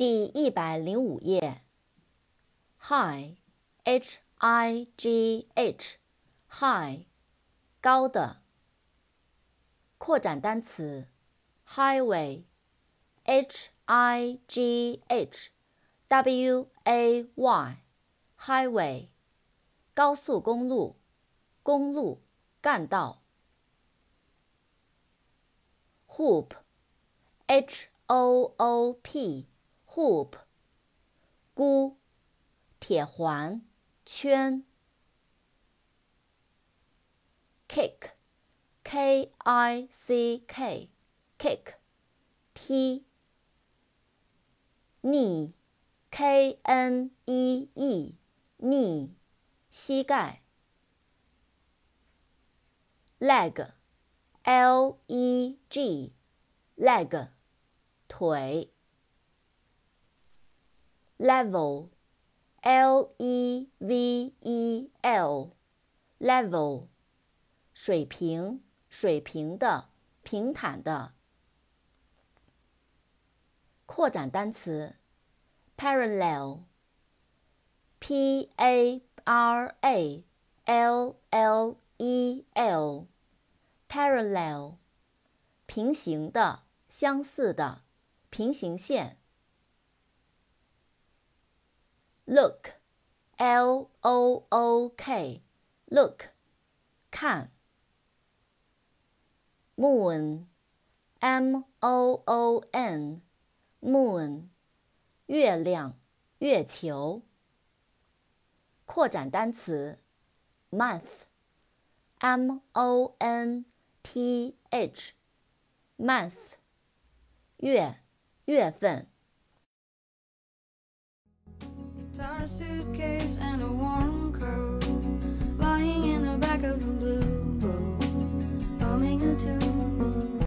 第一百零五页。High，H I G H，high，高的。扩展单词，highway，H I G H W A Y，highway，高速公路，公路，干道。Hoop, h o o p hoop，箍，铁环，圈。Kick，K I C K，kick，踢。Knee，K N E E，knee，膝盖。Leg。L E G，leg，腿。Level，L E V E L，level，水平，水平的，平坦的。扩展单词，parallel，P A R A L L E L。parallel，平行的、相似的、平行线。 Look，l o o k，look，看。moon，m o o n，moon，月亮、月球。扩展单词，month，m o n。T H month 月月份。Guitar suitcase and a warm